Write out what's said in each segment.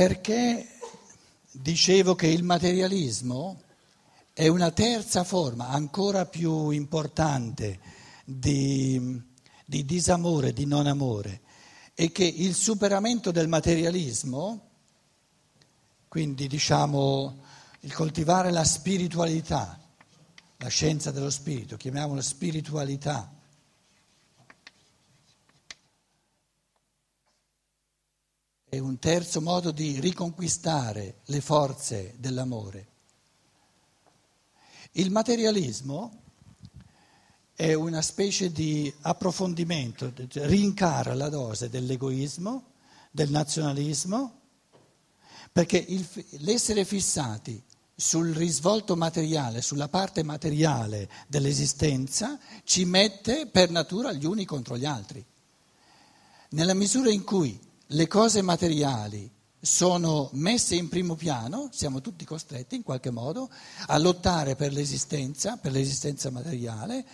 Perché dicevo che il materialismo è una terza forma ancora più importante di, di disamore, di non amore, e che il superamento del materialismo, quindi diciamo il coltivare la spiritualità, la scienza dello spirito, chiamiamola spiritualità, è un terzo modo di riconquistare le forze dell'amore. Il materialismo è una specie di approfondimento, rincara la dose dell'egoismo, del nazionalismo, perché il, l'essere fissati sul risvolto materiale, sulla parte materiale dell'esistenza, ci mette per natura gli uni contro gli altri. Nella misura in cui le cose materiali sono messe in primo piano, siamo tutti costretti in qualche modo a lottare per l'esistenza, per l'esistenza materiale,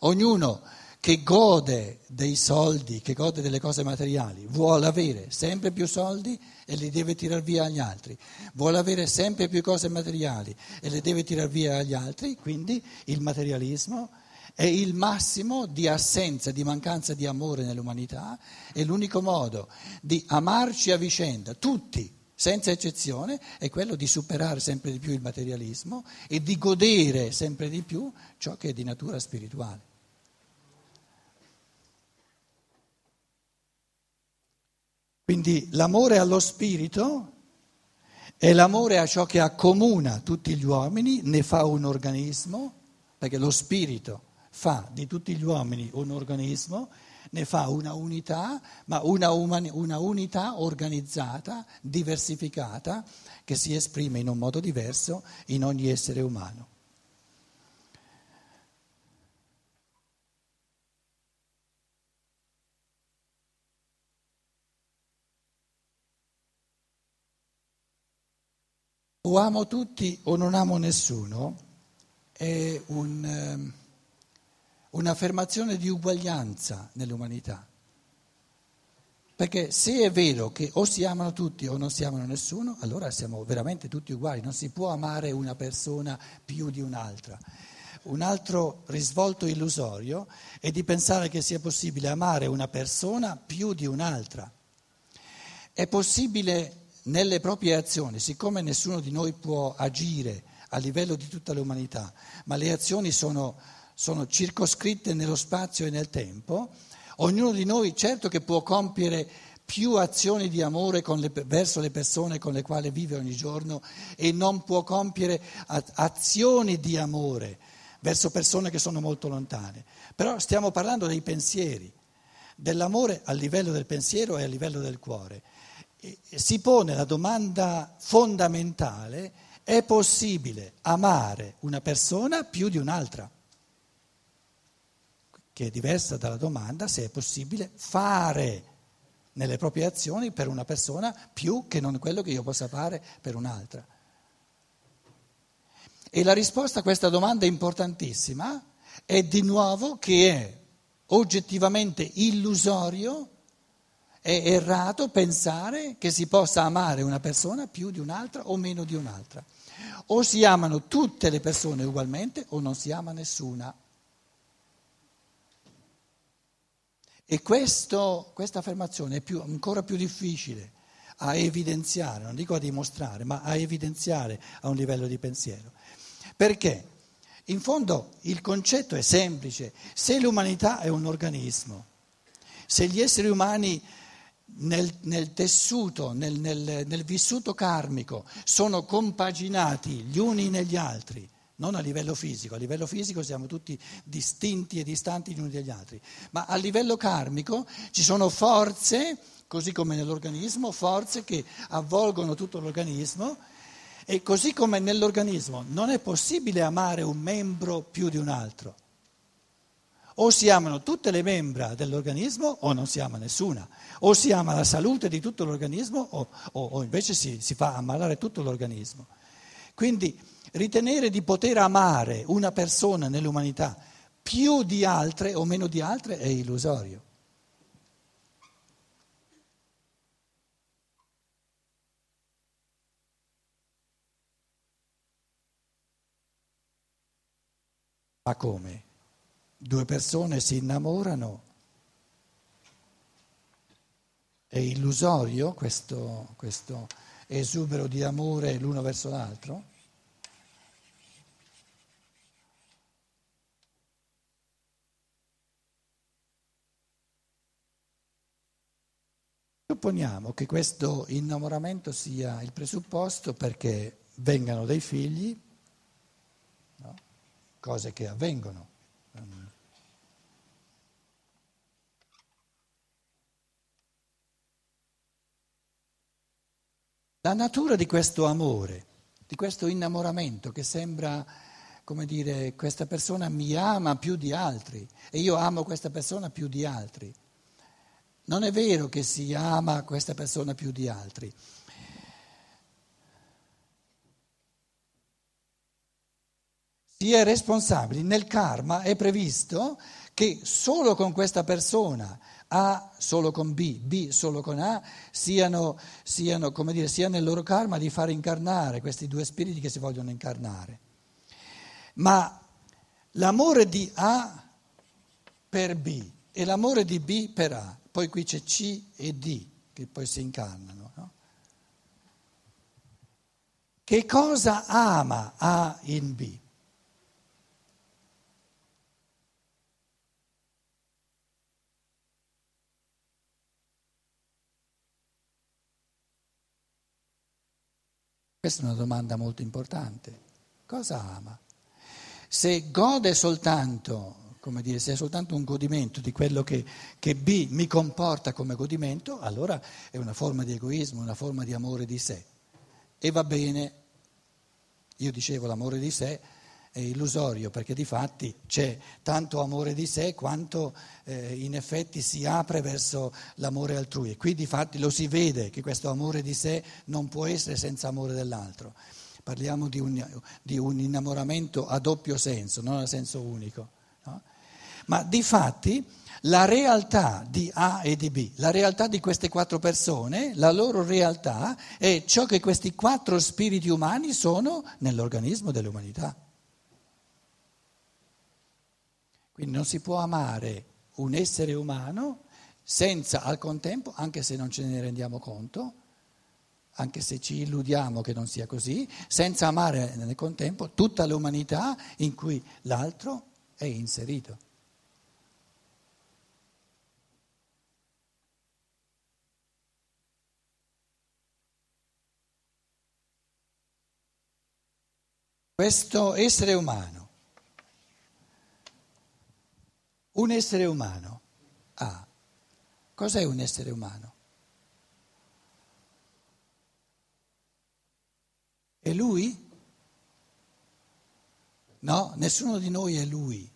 ognuno che gode dei soldi, che gode delle cose materiali, vuole avere sempre più soldi e li deve tirar via agli altri, vuole avere sempre più cose materiali e le deve tirar via agli altri, quindi il materialismo è il massimo di assenza, di mancanza di amore nell'umanità, è l'unico modo di amarci a vicenda, tutti, senza eccezione, è quello di superare sempre di più il materialismo e di godere sempre di più ciò che è di natura spirituale. Quindi l'amore allo spirito è l'amore a ciò che accomuna tutti gli uomini, ne fa un organismo, perché lo spirito fa di tutti gli uomini un organismo, ne fa una unità, ma una, umani, una unità organizzata, diversificata, che si esprime in un modo diverso in ogni essere umano. O amo tutti o non amo nessuno è un... Un'affermazione di uguaglianza nell'umanità. Perché se è vero che o si amano tutti o non si amano nessuno, allora siamo veramente tutti uguali, non si può amare una persona più di un'altra. Un altro risvolto illusorio è di pensare che sia possibile amare una persona più di un'altra. È possibile nelle proprie azioni, siccome nessuno di noi può agire a livello di tutta l'umanità, ma le azioni sono sono circoscritte nello spazio e nel tempo, ognuno di noi certo che può compiere più azioni di amore le, verso le persone con le quali vive ogni giorno e non può compiere azioni di amore verso persone che sono molto lontane. Però stiamo parlando dei pensieri, dell'amore a livello del pensiero e a livello del cuore. E si pone la domanda fondamentale, è possibile amare una persona più di un'altra? Che è diversa dalla domanda se è possibile fare nelle proprie azioni per una persona più che non quello che io possa fare per un'altra. E la risposta a questa domanda importantissima è di nuovo che è oggettivamente illusorio, è errato pensare che si possa amare una persona più di un'altra o meno di un'altra. O si amano tutte le persone ugualmente o non si ama nessuna. E questa affermazione è più, ancora più difficile a evidenziare, non dico a dimostrare, ma a evidenziare a un livello di pensiero. Perché? In fondo il concetto è semplice, se l'umanità è un organismo, se gli esseri umani nel, nel tessuto, nel, nel, nel vissuto karmico sono compaginati gli uni negli altri, non a livello fisico, a livello fisico siamo tutti distinti e distanti gli uni dagli altri, ma a livello karmico ci sono forze, così come nell'organismo, forze che avvolgono tutto l'organismo e così come nell'organismo non è possibile amare un membro più di un altro. O si amano tutte le membra dell'organismo o non si ama nessuna. O si ama la salute di tutto l'organismo o, o, o invece si, si fa ammalare tutto l'organismo. Quindi Ritenere di poter amare una persona nell'umanità più di altre o meno di altre è illusorio. Ma come? Due persone si innamorano. È illusorio questo, questo esubero di amore l'uno verso l'altro? Supponiamo che questo innamoramento sia il presupposto perché vengano dei figli, no? cose che avvengono. La natura di questo amore, di questo innamoramento che sembra, come dire, questa persona mi ama più di altri e io amo questa persona più di altri. Non è vero che si ama questa persona più di altri. Si è responsabili. Nel karma è previsto che solo con questa persona, A solo con B, B solo con A, siano, siano, come dire, sia nel loro karma di far incarnare questi due spiriti che si vogliono incarnare. Ma l'amore di A per B e l'amore di B per A poi qui c'è C e D che poi si incarnano. No? Che cosa ama A in B? Questa è una domanda molto importante. Cosa ama? Se gode soltanto come dire, se è soltanto un godimento di quello che, che, B mi comporta come godimento, allora è una forma di egoismo, una forma di amore di sé. E va bene, io dicevo l'amore di sé è illusorio perché di fatti c'è tanto amore di sé quanto eh, in effetti si apre verso l'amore altrui. E qui di fatti lo si vede che questo amore di sé non può essere senza amore dell'altro. Parliamo di un, di un innamoramento a doppio senso, non a senso unico. Ma di fatti la realtà di A e di B, la realtà di queste quattro persone, la loro realtà è ciò che questi quattro spiriti umani sono nell'organismo dell'umanità. Quindi non si può amare un essere umano senza al contempo, anche se non ce ne rendiamo conto, anche se ci illudiamo che non sia così, senza amare nel contempo tutta l'umanità in cui l'altro è inserito. Questo essere umano, un essere umano, ah, cos'è un essere umano? È lui? No, nessuno di noi è lui.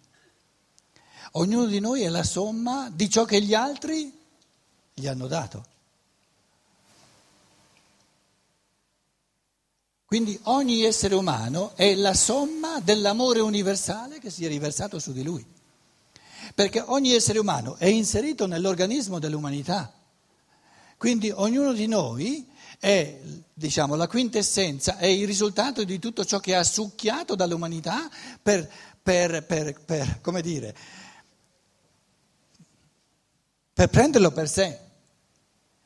Ognuno di noi è la somma di ciò che gli altri gli hanno dato. Quindi ogni essere umano è la somma dell'amore universale che si è riversato su di lui. Perché ogni essere umano è inserito nell'organismo dell'umanità. Quindi ognuno di noi è, diciamo, la quintessenza, è il risultato di tutto ciò che ha succhiato dall'umanità per, per, per, per come dire, per prenderlo per sé.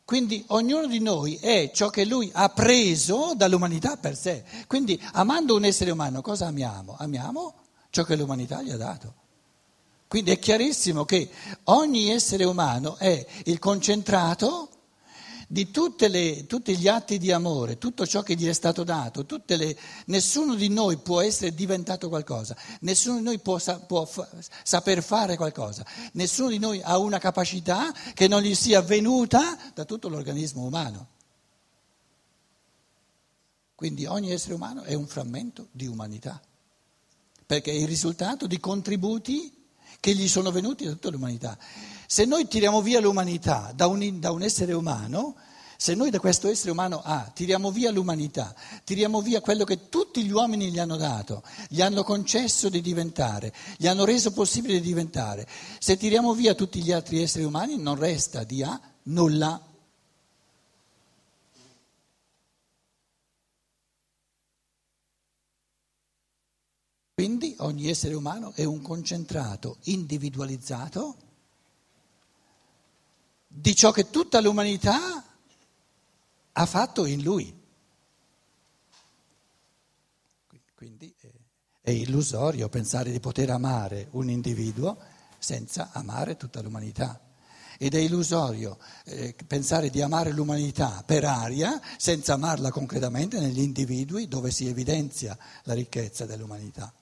Quindi ognuno di noi è ciò che lui ha preso dall'umanità per sé. Quindi amando un essere umano cosa amiamo? Amiamo ciò che l'umanità gli ha dato. Quindi è chiarissimo che ogni essere umano è il concentrato di le, tutti gli atti di amore, tutto ciò che gli è stato dato, le, nessuno di noi può essere diventato qualcosa, nessuno di noi può, può saper fare qualcosa, nessuno di noi ha una capacità che non gli sia venuta da tutto l'organismo umano. Quindi ogni essere umano è un frammento di umanità, perché è il risultato di contributi che gli sono venuti da tutta l'umanità. Se noi tiriamo via l'umanità da un, da un essere umano, se noi da questo essere umano A tiriamo via l'umanità, tiriamo via quello che tutti gli uomini gli hanno dato, gli hanno concesso di diventare, gli hanno reso possibile di diventare, se tiriamo via tutti gli altri esseri umani non resta di A nulla. Quindi ogni essere umano è un concentrato individualizzato di ciò che tutta l'umanità ha fatto in lui. Quindi è illusorio pensare di poter amare un individuo senza amare tutta l'umanità. Ed è illusorio eh, pensare di amare l'umanità per aria senza amarla concretamente negli individui dove si evidenzia la ricchezza dell'umanità.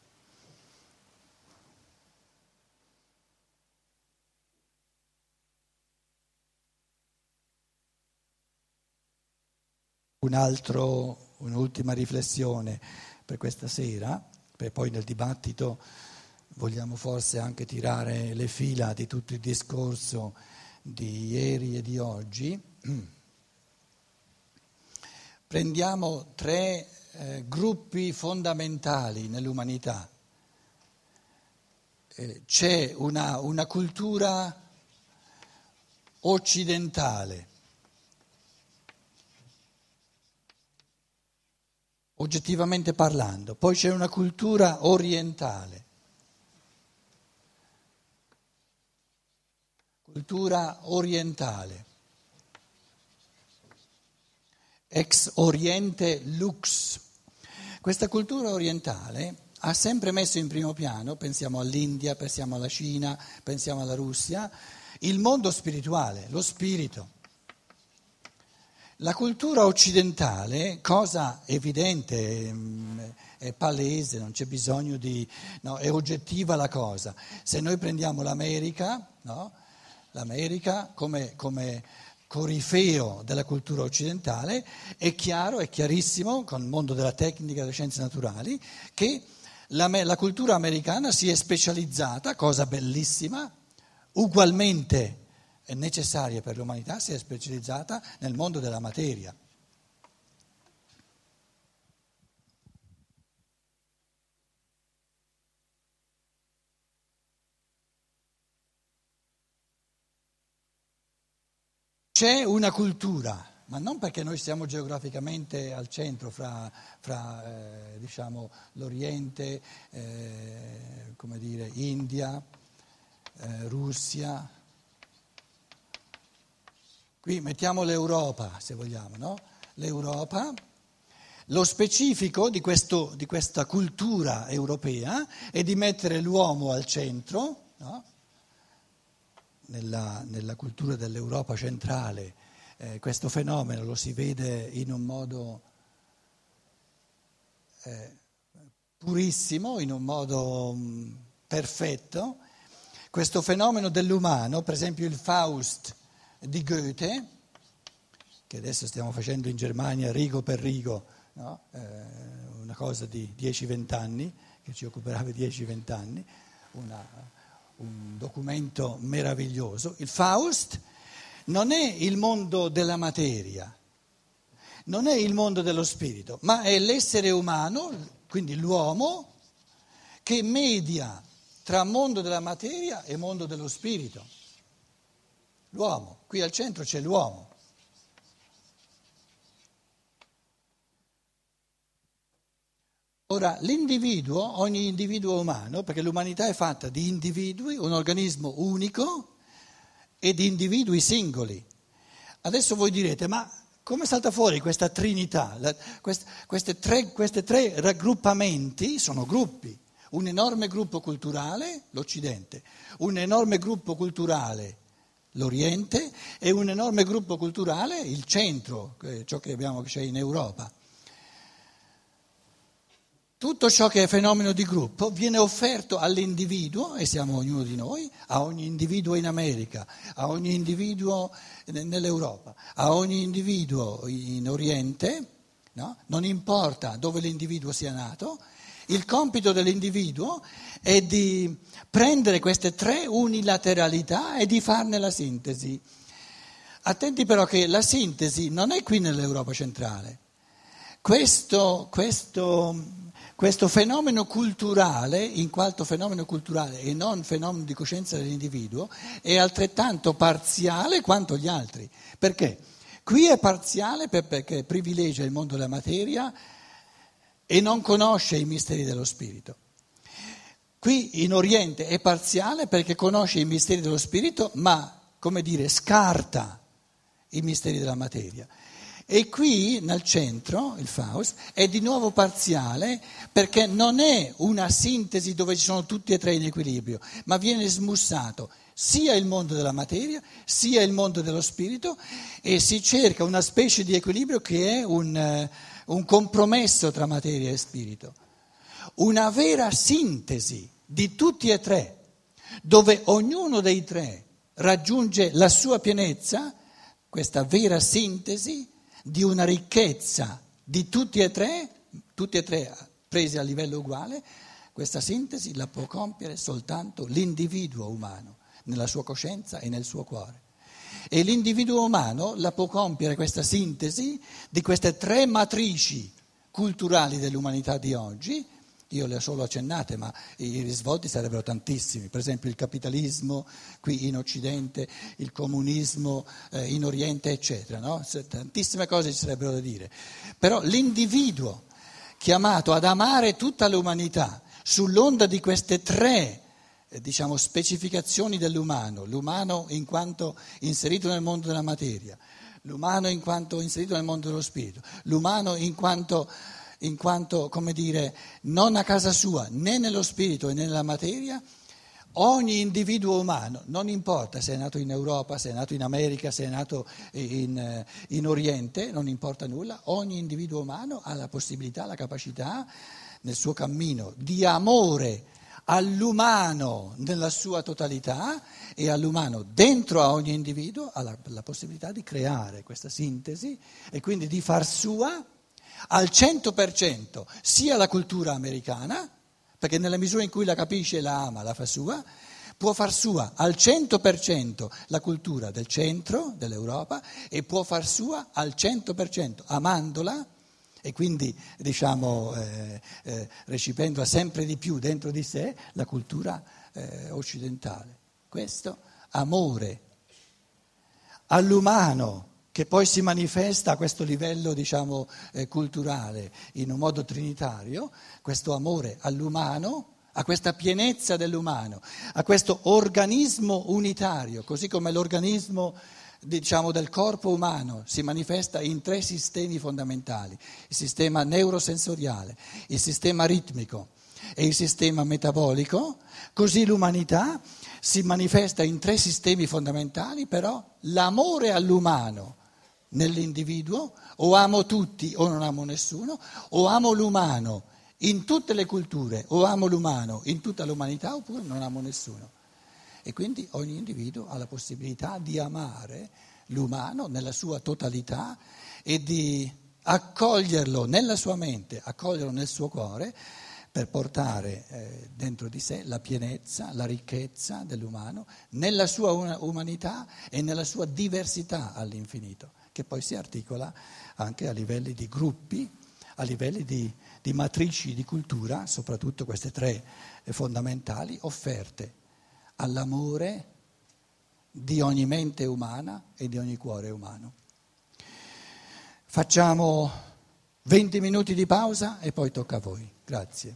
Un altro, un'ultima riflessione per questa sera, per poi nel dibattito vogliamo forse anche tirare le fila di tutto il discorso di ieri e di oggi. Prendiamo tre eh, gruppi fondamentali nell'umanità. Eh, c'è una, una cultura occidentale oggettivamente parlando, poi c'è una cultura orientale, cultura orientale, ex oriente lux. Questa cultura orientale ha sempre messo in primo piano, pensiamo all'India, pensiamo alla Cina, pensiamo alla Russia, il mondo spirituale, lo spirito. La cultura occidentale, cosa evidente, mm, è palese, non c'è bisogno di... No, è oggettiva la cosa. Se noi prendiamo l'America, no, l'America come, come corifeo della cultura occidentale, è chiaro, è chiarissimo, con il mondo della tecnica e delle scienze naturali, che la, la cultura americana si è specializzata, cosa bellissima, ugualmente necessaria per l'umanità si è specializzata nel mondo della materia. C'è una cultura, ma non perché noi siamo geograficamente al centro fra, fra eh, diciamo, l'Oriente, eh, come dire, India, eh, Russia, Qui mettiamo l'Europa, se vogliamo, no? L'Europa, lo specifico di, questo, di, questa cultura europea è di mettere l'uomo al centro, no? nella, nella, cultura dell'Europa centrale. Eh, questo fenomeno lo si vede in un modo eh, purissimo, in un modo mh, mm, perfetto. Questo fenomeno dell'umano, per esempio il Faust, di Goethe, che adesso stiamo facendo in Germania rigo per rigo, no? eh, una cosa di 10-20 anni, che ci occuperà di 10-20 anni, una, un documento meraviglioso. Il Faust non è il mondo della materia, non è il mondo dello spirito, ma è l'essere umano, quindi l'uomo, che media tra mondo della materia e mondo dello spirito l'uomo, qui al centro c'è l'uomo. Ora, l'individuo, ogni individuo umano, perché l'umanità è fatta di individui, un organismo unico e di individui singoli. Adesso voi direte, ma come salta fuori questa trinità? Queste, queste, tre, queste tre raggruppamenti sono gruppi. Un enorme gruppo culturale, l'Occidente, un enorme gruppo culturale, l'Oriente e un enorme gruppo culturale, il centro, ciò che abbiamo c'è in Europa. Tutto ciò che è fenomeno di gruppo viene offerto all'individuo, e siamo ognuno di noi, a ogni individuo in America, a ogni individuo nell'Europa, a ogni individuo in Oriente, no? non importa dove l'individuo sia nato, il compito dell'individuo è di prendere queste tre unilateralità e di farne la sintesi. Attenti però che la sintesi non è qui nell'Europa centrale. Questo, questo, questo fenomeno culturale, in quanto fenomeno culturale e non fenomeno di coscienza dell'individuo, è altrettanto parziale quanto gli altri. Perché? Qui è parziale perché privilegia il mondo della materia e non conosce i misteri dello spirito. Qui in Oriente è parziale perché conosce i misteri dello spirito, ma, come dire, scarta i misteri della materia. E qui nel centro, il Faust, è di nuovo parziale perché non è una sintesi dove ci sono tutti e tre in equilibrio, ma viene smussato sia il mondo della materia sia il mondo dello spirito e si cerca una specie di equilibrio che è un, eh, un compromesso tra materia e spirito, una vera sintesi di tutti e tre, dove ognuno dei tre raggiunge la sua pienezza, questa vera sintesi di una ricchezza di tutti e tre, tutti e tre presi a livello uguale, questa sintesi la può compiere soltanto l'individuo umano, nella sua coscienza e nel suo cuore. E l'individuo umano la può compiere questa sintesi di queste tre matrici culturali dell'umanità di oggi, io le ho solo accennate, ma i risvolti sarebbero tantissimi. Per esempio il capitalismo qui in Occidente, il comunismo eh, in Oriente, eccetera. No? Tantissime cose ci sarebbero da dire. Però l'individuo chiamato ad amare tutta l'umanità sull'onda di queste tre eh, diciamo, specificazioni dell'umano, l'umano in quanto inserito nel mondo della materia, l'umano in quanto inserito nel mondo dello spirito, l'umano in quanto in quanto, come dire, non a casa sua, né nello spirito né nella materia, ogni individuo umano, non importa se è nato in Europa, se è nato in America, se è nato in, eh, in Oriente, non importa nulla, ogni individuo umano ha la possibilità, la capacità nel suo cammino di amore all'umano nella sua totalità e all'umano dentro a ogni individuo ha la, la possibilità di creare questa sintesi e quindi di far sua al 100% sia la cultura americana, perché nella misura in cui la capisce e la ama, la fa sua, può far sua al 100% la cultura del centro dell'Europa e può far sua al 100% amandola e quindi diciamo eh, eh, recipendola sempre di più dentro di sé la cultura eh, occidentale. Questo amore all'umano che poi si manifesta a questo livello diciamo, eh, culturale in un modo trinitario, questo amore all'umano, a questa pienezza dell'umano, a questo organismo unitario, così come l'organismo diciamo, del corpo umano si manifesta in tre sistemi fondamentali, il sistema neurosensoriale, il sistema ritmico e il sistema metabolico, così l'umanità si manifesta in tre sistemi fondamentali, però l'amore all'umano nell'individuo, o amo tutti o non amo nessuno, o amo l'umano in tutte le culture, o amo l'umano in tutta l'umanità, oppure non amo nessuno. E quindi ogni individuo ha la possibilità di amare l'umano nella sua totalità e di accoglierlo nella sua mente, accoglierlo nel suo cuore per portare eh, dentro di sé la pienezza, la ricchezza dell'umano nella sua umanità e nella sua diversità all'infinito che poi si articola anche a livelli di gruppi, a livelli di, di matrici di cultura, soprattutto queste tre fondamentali, offerte all'amore di ogni mente umana e di ogni cuore umano. Facciamo 20 minuti di pausa e poi tocca a voi. Grazie.